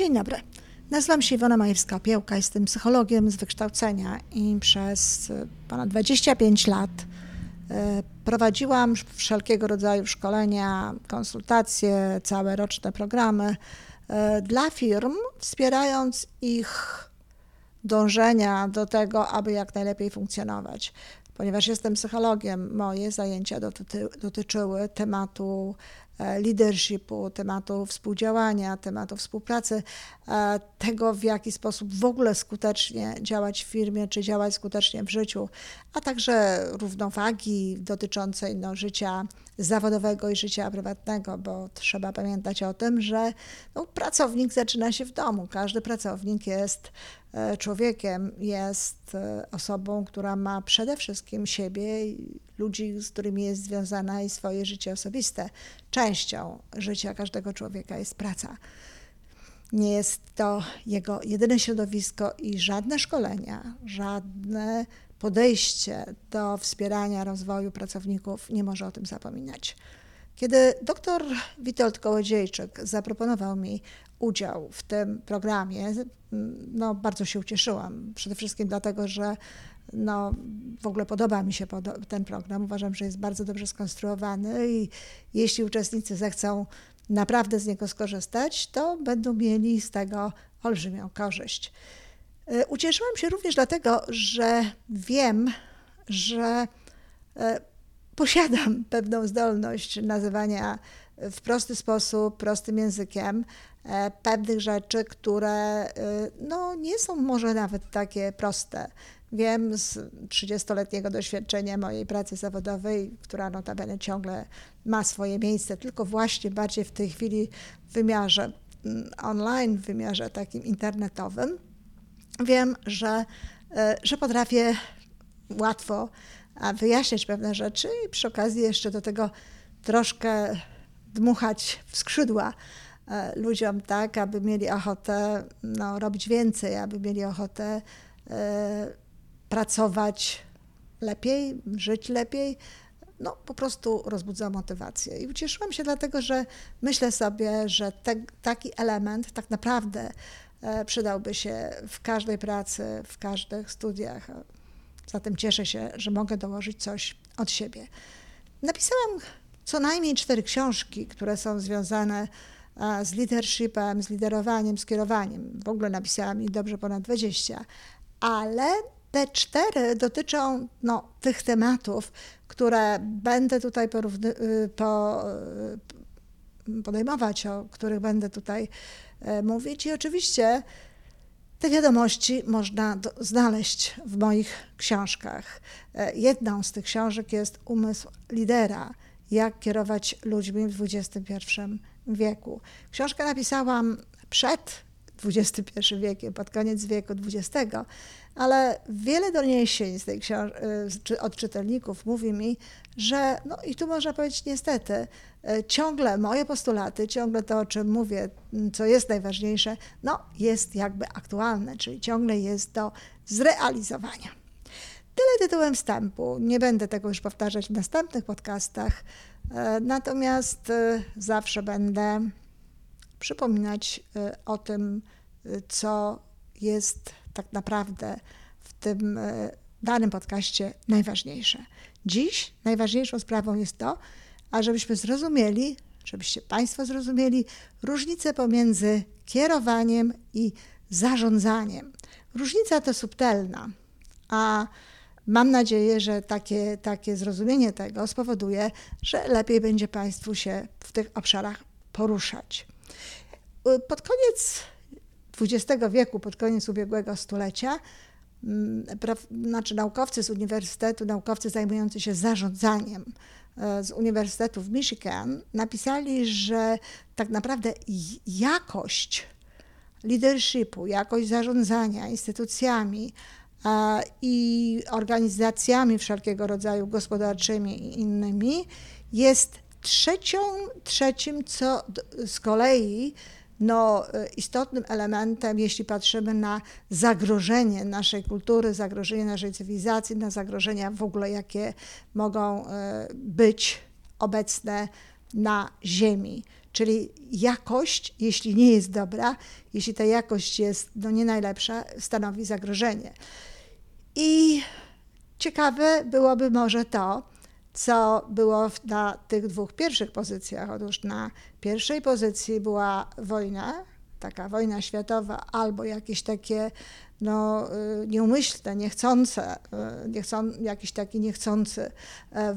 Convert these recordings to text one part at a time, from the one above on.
Dzień dobry. Nazywam się Iwona Majewska-Piełka, jestem psychologiem z wykształcenia i przez e, ponad 25 lat e, prowadziłam wszelkiego rodzaju szkolenia, konsultacje, całe roczne programy e, dla firm, wspierając ich dążenia do tego, aby jak najlepiej funkcjonować. Ponieważ jestem psychologiem, moje zajęcia doty dotyczyły tematu leadershipu, tematu współdziałania, tematu współpracy, e, tego w jaki sposób w ogóle skutecznie działać w firmie, czy działać skutecznie w życiu, a także równowagi dotyczącej no, życia zawodowego i życia prywatnego, bo trzeba pamiętać o tym, że no, pracownik zaczyna się w domu. Każdy pracownik jest e, człowiekiem, jest osobą, która ma przede wszystkim siebie, ludzi, z którymi jest związana i swoje życie osobiste. Częścią życia każdego człowieka jest praca. Nie jest to jego jedyne środowisko i żadne szkolenia, żadne podejście do wspierania rozwoju pracowników nie może o tym zapominać. Kiedy dr Witold Kołodziejczyk zaproponował mi udział w tym programie, no bardzo się ucieszyłam. Przede wszystkim dlatego, że no, w ogóle podoba mi się ten program. Uważam, że jest bardzo dobrze skonstruowany i jeśli uczestnicy zechcą naprawdę z niego skorzystać, to będą mieli z tego olbrzymią korzyść. E, ucieszyłam się również dlatego, że wiem, że e, posiadam pewną zdolność nazywania w prosty sposób, prostym językiem e, pewnych rzeczy, które no, nie są może nawet takie proste. Wiem z 30-letniego doświadczenia mojej pracy zawodowej, która notabene ciągle ma swoje miejsce, tylko właśnie bardziej w tej chwili w wymiarze mm, online, w wymiarze takim internetowym. Wiem, że, e, że potrafię łatwo wyjaśniać pewne rzeczy i przy okazji jeszcze do tego troszkę dmuchać w skrzydła e, ludziom, tak, aby mieli ochotę no, robić więcej, aby mieli ochotę e, pracować lepiej, żyć lepiej, no po prostu rozbudza motywację. I ucieszyłam się dlatego, że myślę sobie, że te, taki element tak naprawdę e, przydałby się w każdej pracy, w każdych studiach. Zatem cieszę się, że mogę dołożyć coś od siebie. Napisałam co najmniej cztery książki, które są związane e, z leadershipem, z liderowaniem, z kierowaniem. W ogóle napisałam ich dobrze ponad 20, ale te cztery dotyczą no, tych tematów, które będę tutaj y, po, y, podejmować, o których będę tutaj e, mówić. I oczywiście te wiadomości można do, znaleźć w moich książkach. E, jedną z tych książek jest Umysł lidera. Jak kierować ludźmi w XXI wieku. Książkę napisałam przed XXI wiekiem, pod koniec wieku XX, ale wiele doniesień z tej y, od czytelników mówi mi, że, no i tu można powiedzieć niestety, y, ciągle moje postulaty, ciągle to, o czym mówię, co jest najważniejsze, no jest jakby aktualne, czyli ciągle jest do zrealizowania. Tyle tytułem wstępu. Nie będę tego już powtarzać w następnych podcastach, y, natomiast zawsze będę przypominać o tym, co jest tak naprawdę w tym e, danym podcaście najważniejsze. Dziś najważniejszą sprawą jest to, ażebyśmy zrozumieli, żebyście Państwo zrozumieli różnicę pomiędzy kierowaniem i zarządzaniem. Różnica to subtelna, a mam nadzieję, że takie, takie zrozumienie tego spowoduje, że lepiej będzie Państwu się w tych obszarach poruszać. Pod koniec XX wieku, pod koniec ubiegłego stulecia, mm, znaczy naukowcy z uniwersytetu, naukowcy zajmujący się zarządzaniem e, z Uniwersytetu w Michigan napisali, że tak naprawdę jakość leadershipu, jakość zarządzania instytucjami i organizacjami wszelkiego rodzaju gospodarczymi i innymi jest trzecią, trzecim, co z kolei no, e, istotnym elementem, jeśli patrzymy na zagrożenie naszej kultury, zagrożenie naszej cywilizacji, na zagrożenia w ogóle, jakie mogą e, być obecne na Ziemi. Czyli jakość, jeśli nie jest dobra, jeśli ta jakość jest no, nie najlepsza, stanowi zagrożenie. I ciekawe byłoby może to, co było na tych dwóch pierwszych pozycjach. Otóż na pierwszej pozycji była wojna, taka wojna światowa, albo jakieś takie no, y, nieumyślne, niechcące, y, niechcą, jakiś taki niechcący e,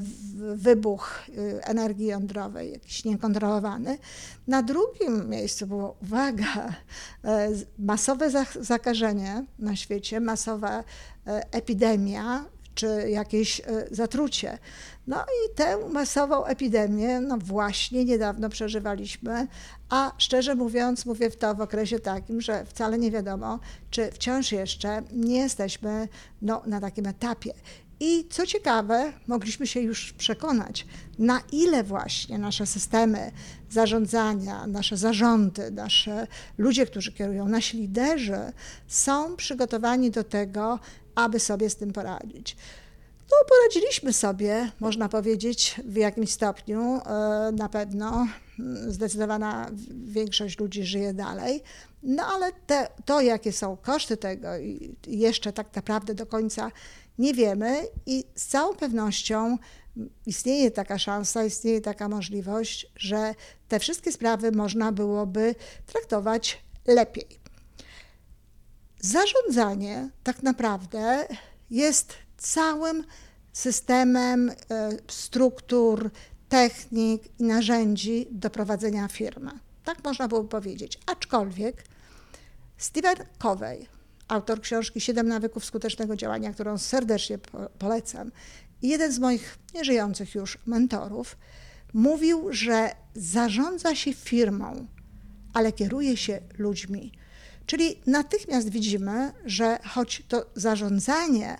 wybuch y, energii jądrowej, jakiś niekontrolowany. Na drugim miejscu było, uwaga, e, masowe zakażenie na świecie, masowa e, epidemia czy jakieś zatrucie. No i tę masową epidemię, no właśnie niedawno przeżywaliśmy, a szczerze mówiąc, mówię to w okresie takim, że wcale nie wiadomo, czy wciąż jeszcze nie jesteśmy no, na takim etapie. I co ciekawe, mogliśmy się już przekonać, na ile właśnie nasze systemy zarządzania, nasze zarządy, nasze ludzie, którzy kierują, nasi liderzy są przygotowani do tego, aby sobie z tym poradzić. No, poradziliśmy sobie, można powiedzieć, w jakimś stopniu. E, na pewno zdecydowana większość ludzi żyje dalej. No ale te, to, jakie są koszty tego, jeszcze tak naprawdę do końca nie wiemy, i z całą pewnością istnieje taka szansa, istnieje taka możliwość, że te wszystkie sprawy można byłoby traktować lepiej. Zarządzanie tak naprawdę jest całym systemem e, struktur, technik i narzędzi do prowadzenia firmy. Tak można było powiedzieć. Aczkolwiek Stephen Covey, autor książki Siedem nawyków skutecznego działania, którą serdecznie polecam, i jeden z moich nieżyjących już mentorów, mówił, że zarządza się firmą, ale kieruje się ludźmi. Czyli natychmiast widzimy, że choć to zarządzanie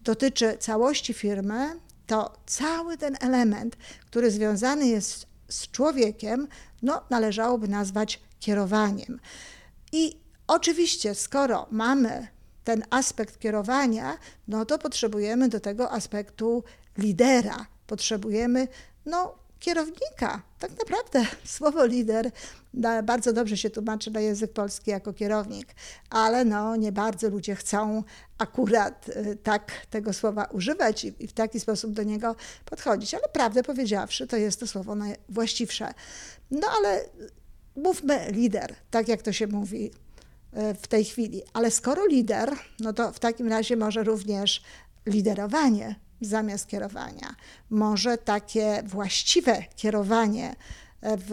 dotyczy całości firmy, to cały ten element, który związany jest z człowiekiem, no, należałoby nazwać kierowaniem. I oczywiście, skoro mamy ten aspekt kierowania, no to potrzebujemy do tego aspektu lidera. Potrzebujemy no, kierownika. Tak naprawdę słowo lider bardzo dobrze się tłumaczy na język polski jako kierownik, ale no, nie bardzo ludzie chcą akurat y, tak tego słowa używać i w taki sposób do niego podchodzić. Ale prawdę powiedziawszy, to jest to słowo najwłaściwsze. No ale mówmy lider, tak jak to się mówi y, w tej chwili. Ale skoro lider, no to w takim razie może również liderowanie zamiast kierowania. Może takie właściwe kierowanie e, w,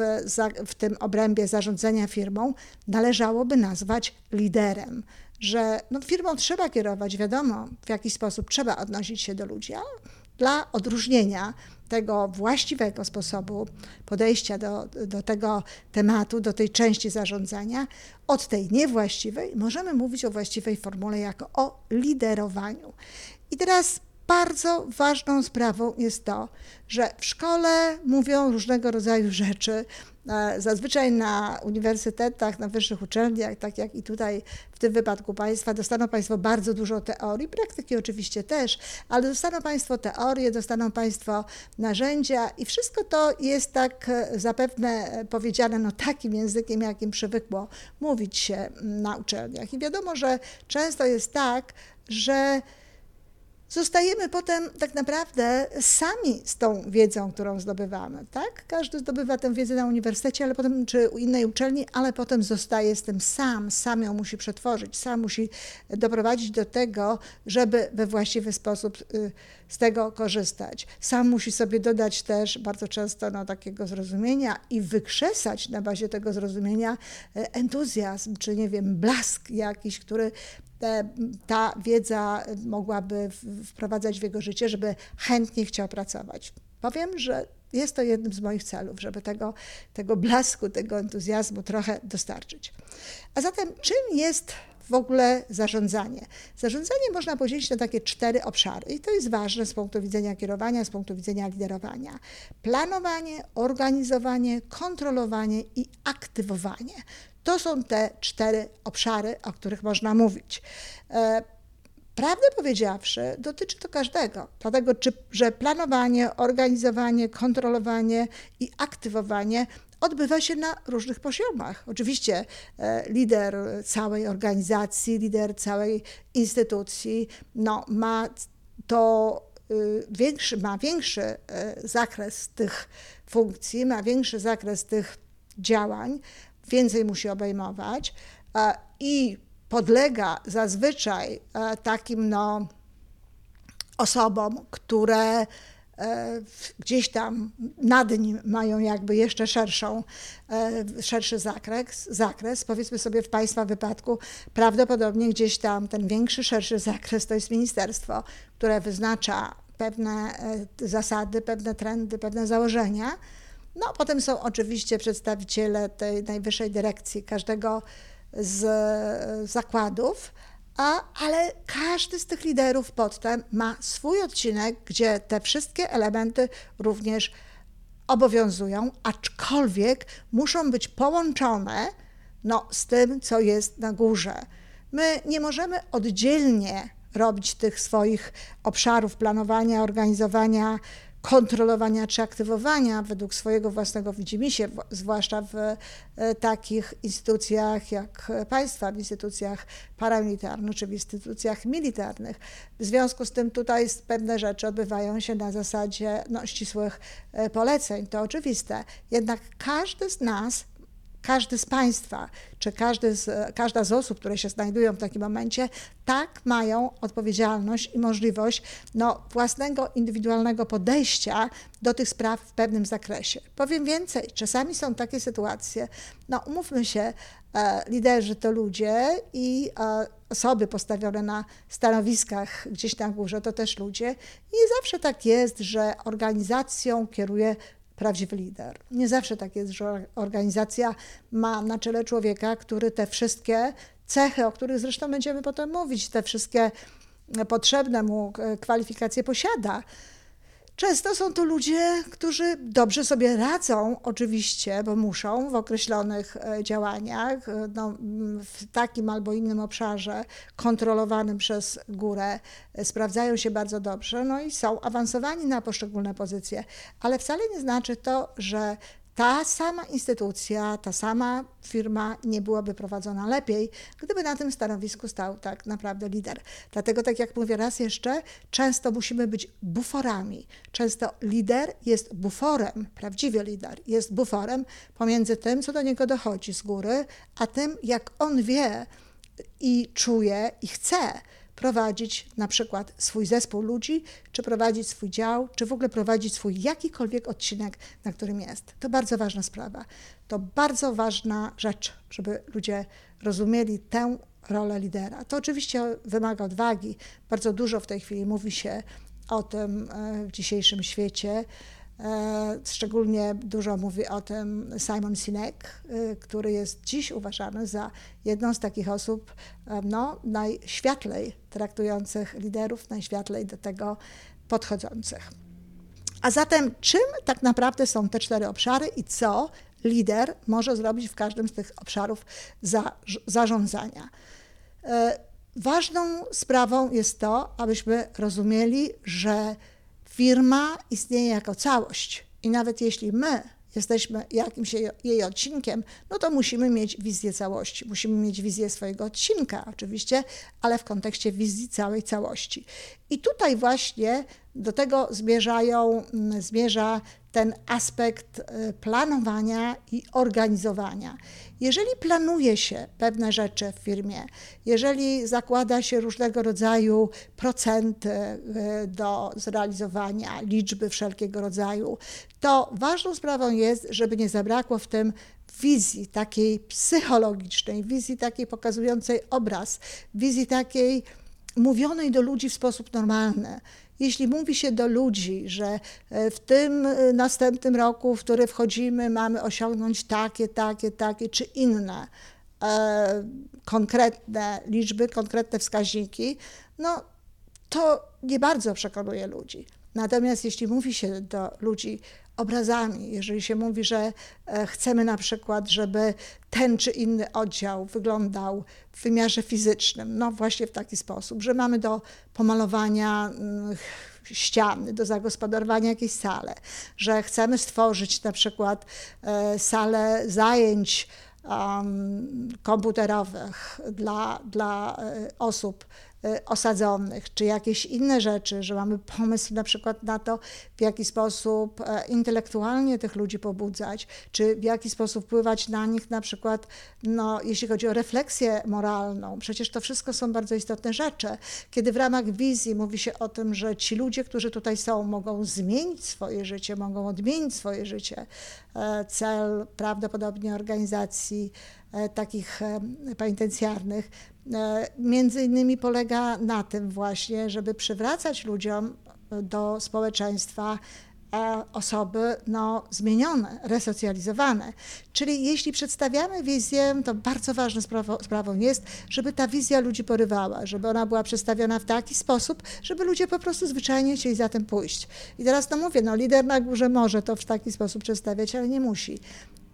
w tym obrębie zarządzania firmą należałoby nazwać liderem. Że no, firmą trzeba kierować, wiadomo, w jaki sposób trzeba odnosić się do ludzi, ale dla odróżnienia tego właściwego sposobu podejścia do, do tego tematu, do tej części zarządzania, od tej niewłaściwej, możemy mówić o właściwej formule jako o liderowaniu. I teraz bardzo ważną sprawą jest to, że w szkole mówią różnego rodzaju rzeczy. E, zazwyczaj na uniwersytetach, na wyższych uczelniach, tak jak i tutaj w tym wypadku Państwa, dostaną Państwo bardzo dużo teorii, praktyki oczywiście też, ale dostaną Państwo teorie, dostaną Państwo narzędzia i wszystko to jest tak e, zapewne powiedziane no, takim językiem, jakim przywykło mówić się na uczelniach. I wiadomo, że często jest tak, że zostajemy potem tak naprawdę sami z tą wiedzą, którą zdobywamy. Tak? Każdy zdobywa tę wiedzę na uniwersytecie, ale potem, czy u innej uczelni, ale potem zostaje z tym sam, sam ją musi przetworzyć, sam musi doprowadzić do tego, żeby we właściwy sposób y, z tego korzystać. Sam musi sobie dodać też bardzo często no, takiego zrozumienia i wykrzesać na bazie tego zrozumienia y, entuzjazm, czy nie wiem, blask jakiś, który ta wiedza mogłaby wprowadzać w jego życie, żeby chętnie chciał pracować. Powiem, że jest to jednym z moich celów, żeby tego, tego blasku, tego entuzjazmu trochę dostarczyć. A zatem, czym jest w ogóle zarządzanie? Zarządzanie można podzielić na takie cztery obszary i to jest ważne z punktu widzenia kierowania, z punktu widzenia liderowania. Planowanie, organizowanie, kontrolowanie i aktywowanie. To są te cztery obszary, o których można mówić. E, prawdę powiedziawszy, dotyczy to każdego, dlatego czy, że planowanie, organizowanie, kontrolowanie i aktywowanie odbywa się na różnych poziomach. Oczywiście e, lider całej organizacji, lider całej instytucji no, ma to y, większy, ma większy e, zakres tych funkcji, ma większy zakres tych działań, więcej musi obejmować i podlega zazwyczaj takim no, osobom, które E, gdzieś tam nad nim mają jakby jeszcze szerszą, e, szerszy zakres, zakres. Powiedzmy sobie w Państwa wypadku, prawdopodobnie gdzieś tam ten większy, szerszy zakres to jest ministerstwo, które wyznacza pewne e, zasady, pewne trendy, pewne założenia. No, potem są oczywiście przedstawiciele tej najwyższej dyrekcji każdego z zakładów, a, ale każdy z tych liderów potem ma swój odcinek, gdzie te wszystkie elementy również obowiązują, aczkolwiek muszą być połączone no, z tym, co jest na górze. My nie możemy oddzielnie robić tych swoich obszarów planowania, organizowania, kontrolowania czy aktywowania według swojego własnego widzimisię, zwłaszcza w e, takich instytucjach jak państwa, w instytucjach paramilitarnych czy w instytucjach militarnych. W związku z tym tutaj pewne rzeczy odbywają się na zasadzie no, ścisłych e, poleceń, to oczywiste. Jednak każdy z nas każdy z Państwa, czy każdy z, każda z osób, które się znajdują w takim momencie, tak mają odpowiedzialność i możliwość no, własnego, indywidualnego podejścia do tych spraw w pewnym zakresie. Powiem więcej, czasami są takie sytuacje, no umówmy się, e, liderzy to ludzie i e, osoby postawione na stanowiskach gdzieś na górze to też ludzie. I nie zawsze tak jest, że organizacją kieruje prawdziwy lider. Nie zawsze tak jest, że organizacja ma na czele człowieka, który te wszystkie cechy, o których zresztą będziemy potem mówić, te wszystkie potrzebne mu kwalifikacje posiada. Często są to ludzie, którzy dobrze sobie radzą, oczywiście, bo muszą w określonych e, działaniach, e, no, w takim albo innym obszarze kontrolowanym przez górę, e, sprawdzają się bardzo dobrze, no i są awansowani na poszczególne pozycje, ale wcale nie znaczy to, że ta sama instytucja, ta sama firma nie byłaby prowadzona lepiej, gdyby na tym stanowisku stał tak naprawdę lider. Dlatego, tak jak mówię raz jeszcze, często musimy być buforami. Często lider jest buforem, prawdziwy lider jest buforem pomiędzy tym, co do niego dochodzi z góry, a tym, jak on wie i czuje i chce prowadzić na przykład swój zespół ludzi, czy prowadzić swój dział, czy w ogóle prowadzić swój jakikolwiek odcinek, na którym jest. To bardzo ważna sprawa. To bardzo ważna rzecz, żeby ludzie rozumieli tę rolę lidera. To oczywiście wymaga odwagi. Bardzo dużo w tej chwili mówi się o tym e, w dzisiejszym świecie. E, szczególnie dużo mówi o tym Simon Sinek, e, który jest dziś uważany za jedną z takich osób e, no, najświetlej traktujących liderów, najświetlej do tego podchodzących. A zatem, czym tak naprawdę są te cztery obszary i co lider może zrobić w każdym z tych obszarów za, zarządzania? Ważną sprawą jest to, abyśmy rozumieli, że firma istnieje jako całość i nawet jeśli my jesteśmy jakimś jej, odcinkiem, no to musimy mieć wizję całości. Musimy mieć wizję swojego odcinka, oczywiście, ale w kontekście wizji całej całości. I tutaj właśnie do tego zmierzają, mm, zmierza ten aspekt y, planowania i organizowania. Jeżeli planuje się pewne rzeczy w firmie, jeżeli zakłada się różnego rodzaju procenty y, do zrealizowania, liczby wszelkiego rodzaju, to ważną sprawą jest, żeby nie zabrakło w tym wizji takiej psychologicznej, wizji takiej pokazującej obraz, wizji takiej mówionej do ludzi w sposób normalny. Jeśli mówi się do ludzi, że e, w tym e, następnym roku, w który wchodzimy, mamy osiągnąć takie, takie, takie czy inne e, konkretne liczby, konkretne wskaźniki, no to nie bardzo przekonuje ludzi. Natomiast jeśli mówi się do ludzi obrazami. Jeżeli się mówi, że e, chcemy na przykład, żeby ten czy inny oddział wyglądał w wymiarze fizycznym, no właśnie w taki sposób, że mamy do pomalowania mm, ściany, do zagospodarowania jakiejś sale, że chcemy stworzyć na przykład e, salę zajęć komputerowych dla, dla e, osób osadzonych, czy jakieś inne rzeczy, że mamy pomysł na przykład na to, w jaki sposób e, intelektualnie tych ludzi pobudzać, czy w jaki sposób wpływać na nich na przykład, no, jeśli chodzi o refleksję moralną. Przecież to wszystko są bardzo istotne rzeczy. Kiedy w ramach wizji mówi się o tym, że ci ludzie, którzy tutaj są, mogą zmienić swoje życie, mogą odmienić swoje życie, e, cel prawdopodobnie organizacji e, takich penitencjarnych między innymi polega na tym właśnie, żeby przywracać ludziom do społeczeństwa e, osoby no, zmienione, resocjalizowane. Czyli jeśli przedstawiamy wizję, to bardzo ważną sprawą, sprawą jest, żeby ta wizja ludzi porywała, żeby ona była przedstawiona w taki sposób, żeby ludzie po prostu zwyczajnie chcieli za tym pójść. I teraz no mówię, no lider na górze może to w taki sposób przedstawiać, ale nie musi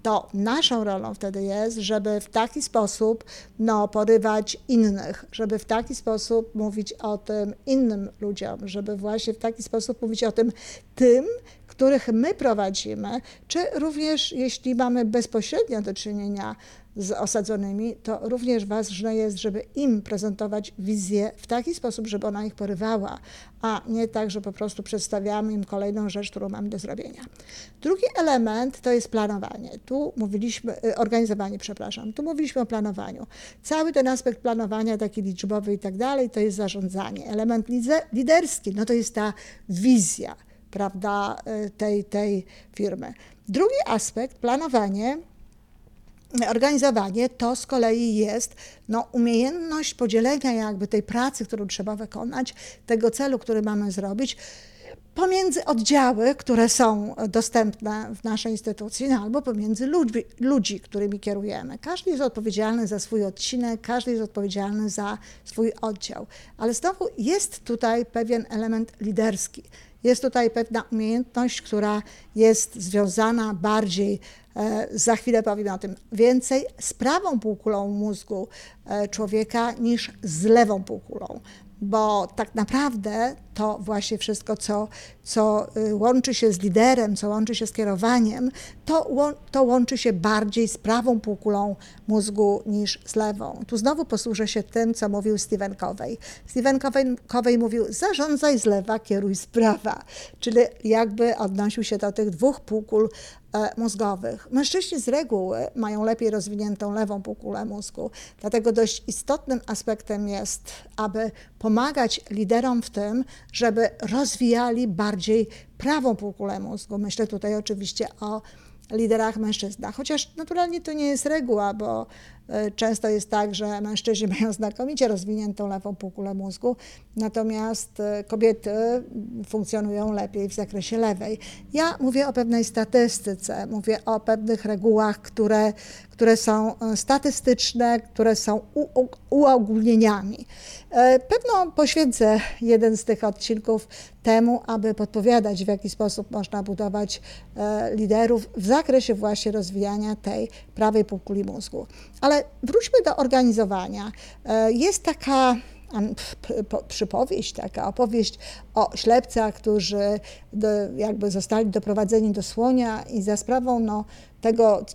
to naszą rolą wtedy jest, żeby w taki sposób no, porywać innych, żeby w taki sposób mówić o tym innym ludziom, żeby właśnie w taki sposób mówić o tym tym, których my prowadzimy, czy również jeśli mamy bezpośrednio do czynienia z osadzonymi, to również ważne jest, żeby im prezentować wizję w taki sposób, żeby ona ich porywała, a nie tak, że po prostu przedstawiamy im kolejną rzecz, którą mamy do zrobienia. Drugi element to jest planowanie. Tu mówiliśmy, y, organizowanie, przepraszam, tu mówiliśmy o planowaniu. Cały ten aspekt planowania, taki liczbowy i tak dalej, to jest zarządzanie. Element liderski, no to jest ta wizja, prawda, y, tej, tej firmy. Drugi aspekt, planowanie, organizowanie to z kolei jest no, umiejętność podzielenia jakby tej pracy, którą trzeba wykonać, tego celu, który mamy zrobić, pomiędzy oddziały, które są dostępne w naszej instytucji, no, albo pomiędzy ludzi, ludzi, którymi kierujemy. Każdy jest odpowiedzialny za swój odcinek, każdy jest odpowiedzialny za swój oddział. Ale znowu jest tutaj pewien element liderski. Jest tutaj pewna umiejętność, która jest związana bardziej E, za chwilę powiem o tym więcej z prawą półkulą mózgu e, człowieka niż z lewą półkulą. Bo tak naprawdę to właśnie wszystko, co, co y, łączy się z liderem, co łączy się z kierowaniem, to, to łączy się bardziej z prawą półkulą mózgu niż z lewą. Tu znowu posłużę się tym, co mówił Stephen Covey. Stephen Covey, Covey mówił, zarządzaj z lewa, kieruj z prawa, czyli jakby odnosił się do tych dwóch półkul e, mózgowych. Mężczyźni z reguły mają lepiej rozwiniętą lewą półkulę mózgu, dlatego dość istotnym aspektem jest, aby pomagać liderom w tym, żeby rozwijali bardziej prawą półkulę mózgu. Myślę tutaj oczywiście o liderach mężczyznach, chociaż naturalnie to nie jest reguła, bo często jest tak, że mężczyźni mają znakomicie rozwiniętą lewą półkulę mózgu, natomiast e, kobiety funkcjonują lepiej w zakresie lewej. Ja mówię o pewnej statystyce, mówię o pewnych regułach, które, które są e, statystyczne, które są uogólnieniami. Pewno poświęcę jeden z tych odcinków temu, aby podpowiadać, w jaki sposób można budować liderów w zakresie właśnie rozwijania tej prawej półkuli mózgu. Ale wróćmy do organizowania. E, jest taka przypowieść, taka opowieść o ślepcach, którzy do, jakby zostali doprowadzeni do słonia i za sprawą no, tego,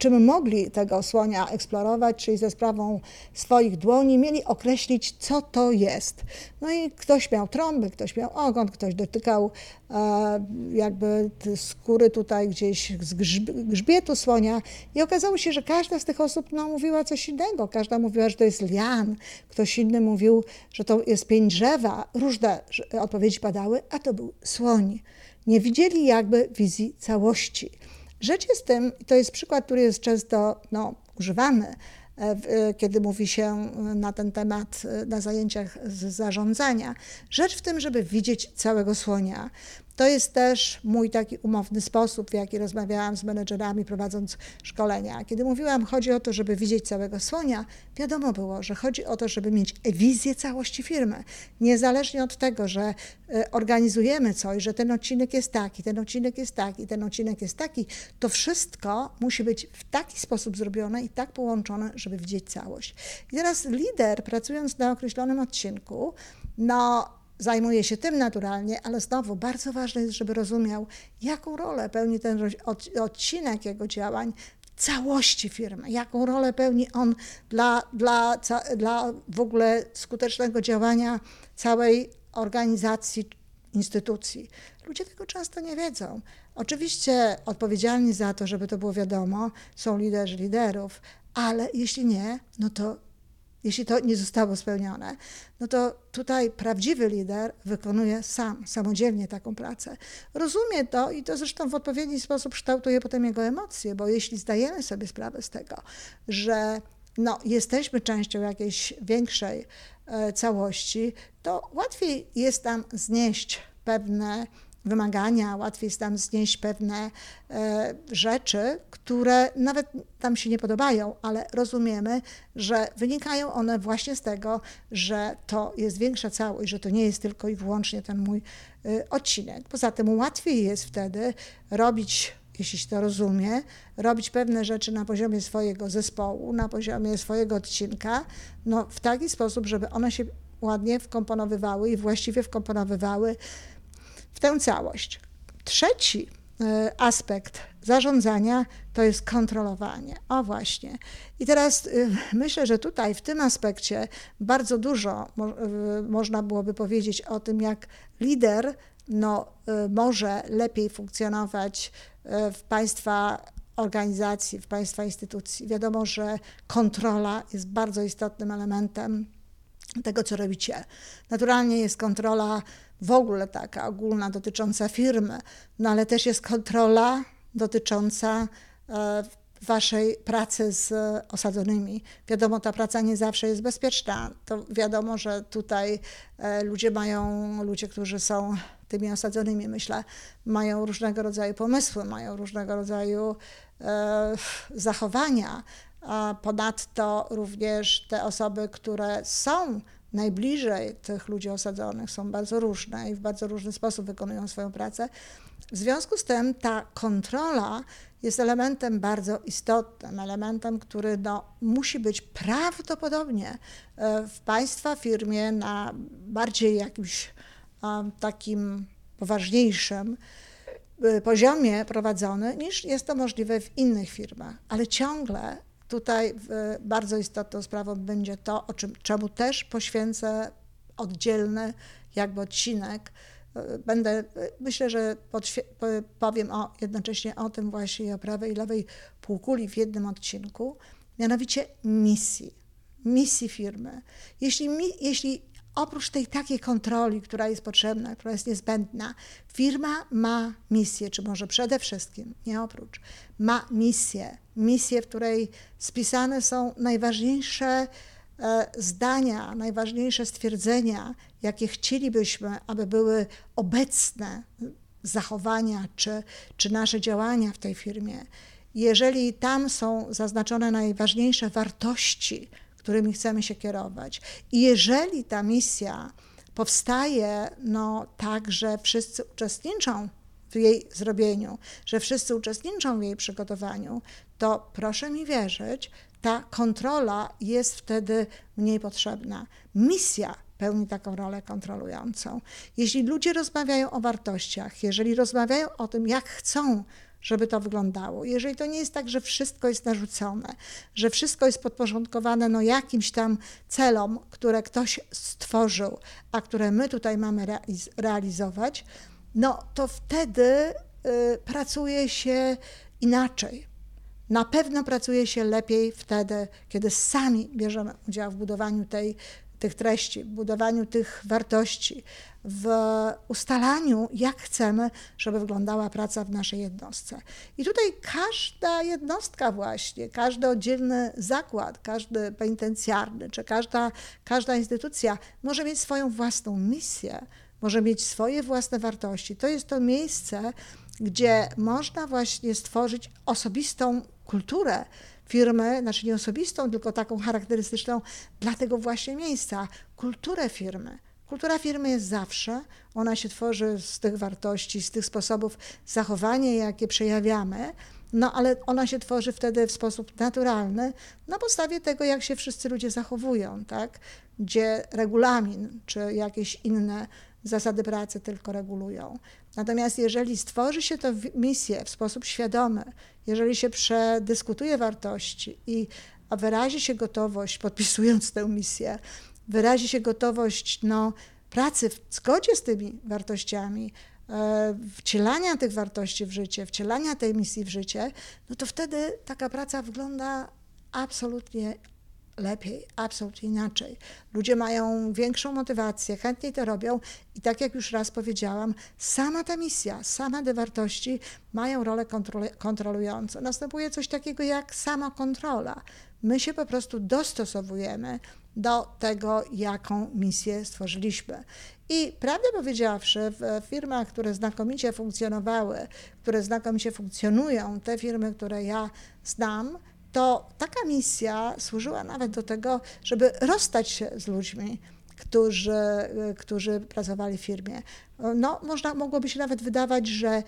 czym mogli tego słonia eksplorować, czyli ze sprawą swoich dłoni, mieli określić, co to jest. No i ktoś miał trąby, ktoś miał ogon, ktoś dotykał e, jakby skóry tutaj gdzieś z grzbietu słonia i okazało się, że każda z tych osób no, mówiła coś innego. Każda mówiła, że to jest lian, ktoś inny mówił, że to jest pień drzewa. Różne odpowiedzi padały, a to był słoń. Nie widzieli jakby wizji całości. Rzecz jest tym, i to jest przykład, który jest często no, używany, e, e, kiedy mówi się e, na ten temat na zajęciach z zarządzania. Rzecz w tym, żeby widzieć całego słonia. To jest też mój taki umowny sposób, w jaki rozmawiałam z menedżerami prowadząc szkolenia. Kiedy mówiłam, chodzi o to, żeby widzieć całego słonia, wiadomo było, że chodzi o to, żeby mieć wizję całości firmy. Niezależnie od tego, że e, organizujemy coś, że ten odcinek jest taki, ten odcinek jest taki, ten odcinek jest taki, to wszystko musi być w taki sposób zrobione i tak połączone, żeby widzieć całość. I teraz lider, pracując na określonym odcinku, no, zajmuje się tym naturalnie, ale znowu bardzo ważne jest, żeby rozumiał, jaką rolę pełni ten odcinek jego działań w całości firmy, jaką rolę pełni on dla, dla, dla w ogóle skutecznego działania całej organizacji, instytucji. Ludzie tego często nie wiedzą. Oczywiście odpowiedzialni za to, żeby to było wiadomo, są liderzy liderów, ale jeśli nie, no to jeśli to nie zostało spełnione, no to tutaj prawdziwy lider wykonuje sam, samodzielnie taką pracę. Rozumie to i to zresztą w odpowiedni sposób kształtuje potem jego emocje, bo jeśli zdajemy sobie sprawę z tego, że no, jesteśmy częścią jakiejś większej e, całości, to łatwiej jest tam znieść pewne wymagania, łatwiej jest tam znieść pewne e, rzeczy, które nawet tam się nie podobają, ale rozumiemy, że wynikają one właśnie z tego, że to jest większa całość, że to nie jest tylko i wyłącznie ten mój e, odcinek. Poza tym łatwiej jest wtedy robić jeśli się to rozumie, robić pewne rzeczy na poziomie swojego zespołu, na poziomie swojego odcinka, no w taki sposób, żeby one się ładnie wkomponowywały i właściwie wkomponowywały w tę całość. Trzeci e, aspekt zarządzania to jest kontrolowanie. O właśnie. I teraz e, myślę, że tutaj w tym aspekcie bardzo dużo mo e, można byłoby powiedzieć o tym, jak lider no, może lepiej funkcjonować w państwa organizacji, w państwa instytucji. Wiadomo, że kontrola jest bardzo istotnym elementem tego, co robicie. Naturalnie jest kontrola w ogóle taka ogólna dotycząca firmy, no ale też jest kontrola dotycząca e, waszej pracy z osadzonymi. Wiadomo, ta praca nie zawsze jest bezpieczna. To wiadomo, że tutaj e, ludzie mają, ludzie, którzy są tymi osadzonymi, myślę, mają różnego rodzaju pomysły, mają różnego rodzaju e, zachowania. Ponadto również te osoby, które są najbliżej tych ludzi osadzonych są bardzo różne i w bardzo różny sposób wykonują swoją pracę. W związku z tym ta kontrola jest elementem bardzo istotnym, elementem, który no, musi być prawdopodobnie e, w Państwa firmie na bardziej jakimś takim poważniejszym e, poziomie prowadzony, niż jest to możliwe w innych firmach. Ale ciągle Tutaj bardzo istotną sprawą będzie to, o czym, czemu też poświęcę oddzielny jakby odcinek. Będę, myślę, że powiem o, jednocześnie o tym właśnie o prawej i lewej półkuli w jednym odcinku, mianowicie misji, misji firmy. Jeśli, mi, jeśli oprócz tej takiej kontroli, która jest potrzebna, która jest niezbędna, firma ma misję, czy może przede wszystkim, nie oprócz, ma misję, misję, w której spisane są najważniejsze e, zdania, najważniejsze stwierdzenia, jakie chcielibyśmy, aby były obecne zachowania czy, czy nasze działania w tej firmie. Jeżeli tam są zaznaczone najważniejsze wartości, którymi chcemy się kierować. I jeżeli ta misja powstaje no, tak, że wszyscy uczestniczą w jej zrobieniu, że wszyscy uczestniczą w jej przygotowaniu, to proszę mi wierzyć, ta kontrola jest wtedy mniej potrzebna. Misja pełni taką rolę kontrolującą. Jeśli ludzie rozmawiają o wartościach, jeżeli rozmawiają o tym, jak chcą żeby to wyglądało. Jeżeli to nie jest tak, że wszystko jest narzucone, że wszystko jest podporządkowane no, jakimś tam celom, które ktoś stworzył, a które my tutaj mamy realizować, no to wtedy y, pracuje się inaczej. Na pewno pracuje się lepiej wtedy, kiedy sami bierzemy udział w budowaniu tej, tych treści, budowaniu tych wartości, w ustalaniu, jak chcemy, żeby wyglądała praca w naszej jednostce. I tutaj każda jednostka właśnie, każdy oddzielny zakład, każdy penitencjarny, czy każda, każda instytucja może mieć swoją własną misję, może mieć swoje własne wartości. To jest to miejsce, gdzie można właśnie stworzyć osobistą kulturę firmy, znaczy nie osobistą, tylko taką charakterystyczną dla tego właśnie miejsca, kulturę firmy. Kultura firmy jest zawsze, ona się tworzy z tych wartości, z tych sposobów zachowania, jakie przejawiamy, no ale ona się tworzy wtedy w sposób naturalny na podstawie tego, jak się wszyscy ludzie zachowują, tak? Gdzie regulamin czy jakieś inne zasady pracy tylko regulują. Natomiast jeżeli stworzy się tę misję w sposób świadomy, jeżeli się przedyskutuje wartości i wyrazi się gotowość, podpisując tę misję, wyrazi się gotowość no, pracy w zgodzie z tymi wartościami, e, wcielania tych wartości w życie, wcielania tej misji w życie, no to wtedy taka praca wygląda absolutnie lepiej, absolutnie inaczej. Ludzie mają większą motywację, chętniej to robią i tak jak już raz powiedziałam, sama ta misja, same te wartości mają rolę kontrolującą. Następuje coś takiego jak sama kontrola. My się po prostu dostosowujemy do tego, jaką misję stworzyliśmy. I prawdę powiedziawszy, w firmach, które znakomicie funkcjonowały, które znakomicie funkcjonują, te firmy, które ja znam, to taka misja służyła nawet do tego, żeby rozstać się z ludźmi, którzy, którzy pracowali w firmie. No, można, mogłoby się nawet wydawać, że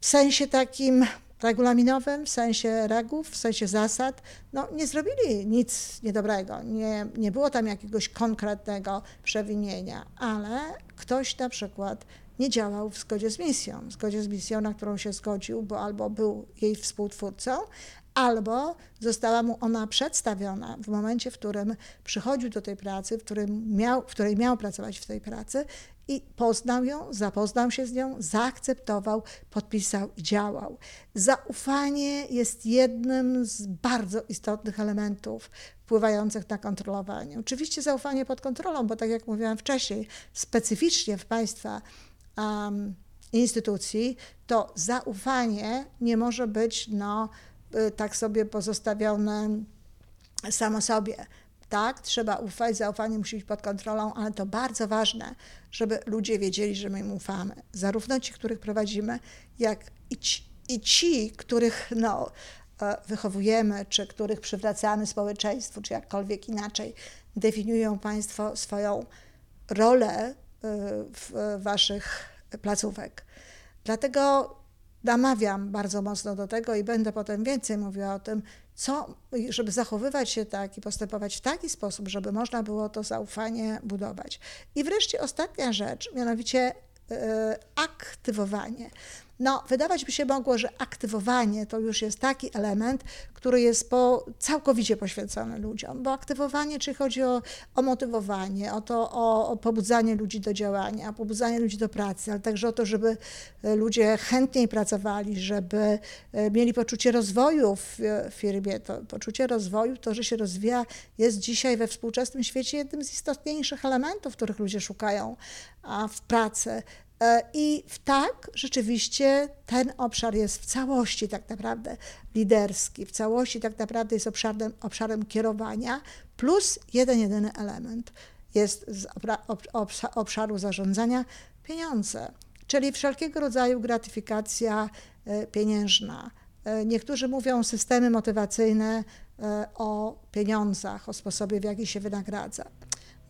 w sensie takim regulaminowym, w sensie reguł, w sensie zasad, no nie zrobili nic niedobrego, nie, nie było tam jakiegoś konkretnego przewinienia, ale ktoś na przykład nie działał w zgodzie z misją, w zgodzie z misją, na którą się zgodził, bo albo był jej współtwórcą, albo została mu ona przedstawiona w momencie, w którym przychodził do tej pracy, w, którym miał, w której miał pracować w tej pracy i poznał ją, zapoznał się z nią, zaakceptował, podpisał i działał. Zaufanie jest jednym z bardzo istotnych elementów wpływających na kontrolowanie. Oczywiście zaufanie pod kontrolą, bo tak jak mówiłam wcześniej, specyficznie w Państwa um, instytucji, to zaufanie nie może być no, tak sobie pozostawione samo sobie tak, trzeba ufać, zaufanie musi być pod kontrolą, ale to bardzo ważne, żeby ludzie wiedzieli, że my im ufamy. Zarówno ci, których prowadzimy, jak i ci, i ci których no, e, wychowujemy, czy których przywracamy społeczeństwu, czy jakkolwiek inaczej definiują Państwo swoją rolę e, w waszych placówek. Dlatego namawiam bardzo mocno do tego i będę potem więcej mówiła o tym, co, żeby zachowywać się tak i postępować w taki sposób, żeby można było to zaufanie budować. I wreszcie ostatnia rzecz, mianowicie e, aktywowanie. No, wydawać by się mogło, że aktywowanie to już jest taki element, który jest po, całkowicie poświęcony ludziom, bo aktywowanie, czy chodzi o, o motywowanie, o to, o, o pobudzanie ludzi do działania, pobudzanie ludzi do pracy, ale także o to, żeby e, ludzie chętniej pracowali, żeby e, mieli poczucie rozwoju w firmie. To poczucie rozwoju, to, że się rozwija, jest dzisiaj we współczesnym świecie jednym z istotniejszych elementów, których ludzie szukają w pracy. E, I tak rzeczywiście ten obszar jest w całości tak naprawdę liderski, w całości tak naprawdę jest obszarem, obszarem kierowania, plus jeden, jedyny element jest z obszaru zarządzania pieniądze, czyli wszelkiego rodzaju gratyfikacja e, pieniężna. E, niektórzy mówią systemy motywacyjne o pieniądzach, o sposobie, w jaki się wynagradza.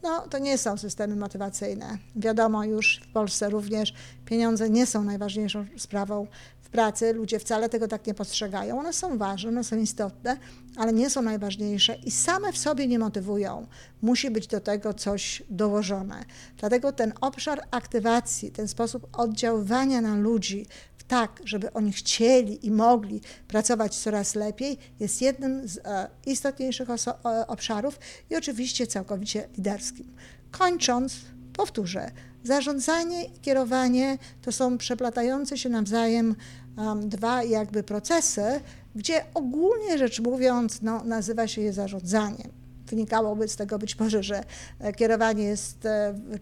No, to nie są systemy motywacyjne. Wiadomo już w Polsce również pieniądze nie są najważniejszą sprawą w pracy. Ludzie wcale tego tak nie postrzegają. One są ważne, one są istotne, ale nie są najważniejsze i same w sobie nie motywują. Musi być do tego coś dołożone. Dlatego ten obszar aktywacji, ten sposób oddziaływania na ludzi tak, żeby oni chcieli i mogli pracować coraz lepiej, jest jednym z e, istotniejszych e, obszarów i oczywiście całkowicie liderskim. Kończąc, powtórzę, zarządzanie i kierowanie to są przeplatające się nawzajem um, dwa jakby procesy, gdzie ogólnie rzecz mówiąc no, nazywa się je zarządzaniem wynikałoby z tego być może, że e, kierowanie jest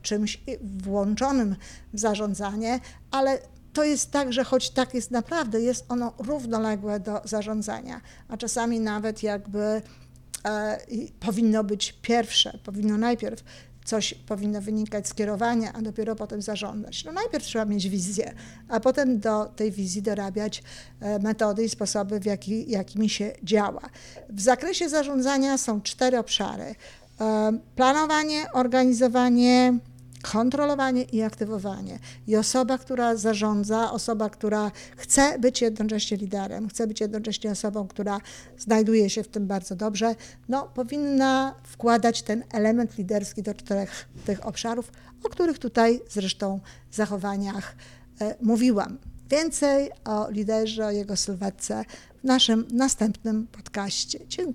czymś włączonym w zarządzanie, ale to jest tak, że choć tak jest naprawdę, jest ono równoległe do zarządzania, a czasami nawet jakby e, powinno być pierwsze, powinno najpierw coś powinno wynikać z kierowania, a dopiero potem zarządzać. No najpierw trzeba mieć wizję, a potem do tej wizji dorabiać e, metody i sposoby, w jaki, jakimi się działa. W zakresie zarządzania są cztery obszary. E, planowanie, organizowanie, kontrolowanie i aktywowanie. I osoba, która zarządza, osoba, która chce być jednocześnie liderem, chce być jednocześnie osobą, która znajduje się w tym bardzo dobrze, no, powinna wkładać ten element liderski do czterech tych obszarów, o których tutaj zresztą zachowaniach e, mówiłam. Więcej o liderze, o jego sylwetce w naszym następnym podcaście. Dziękuję.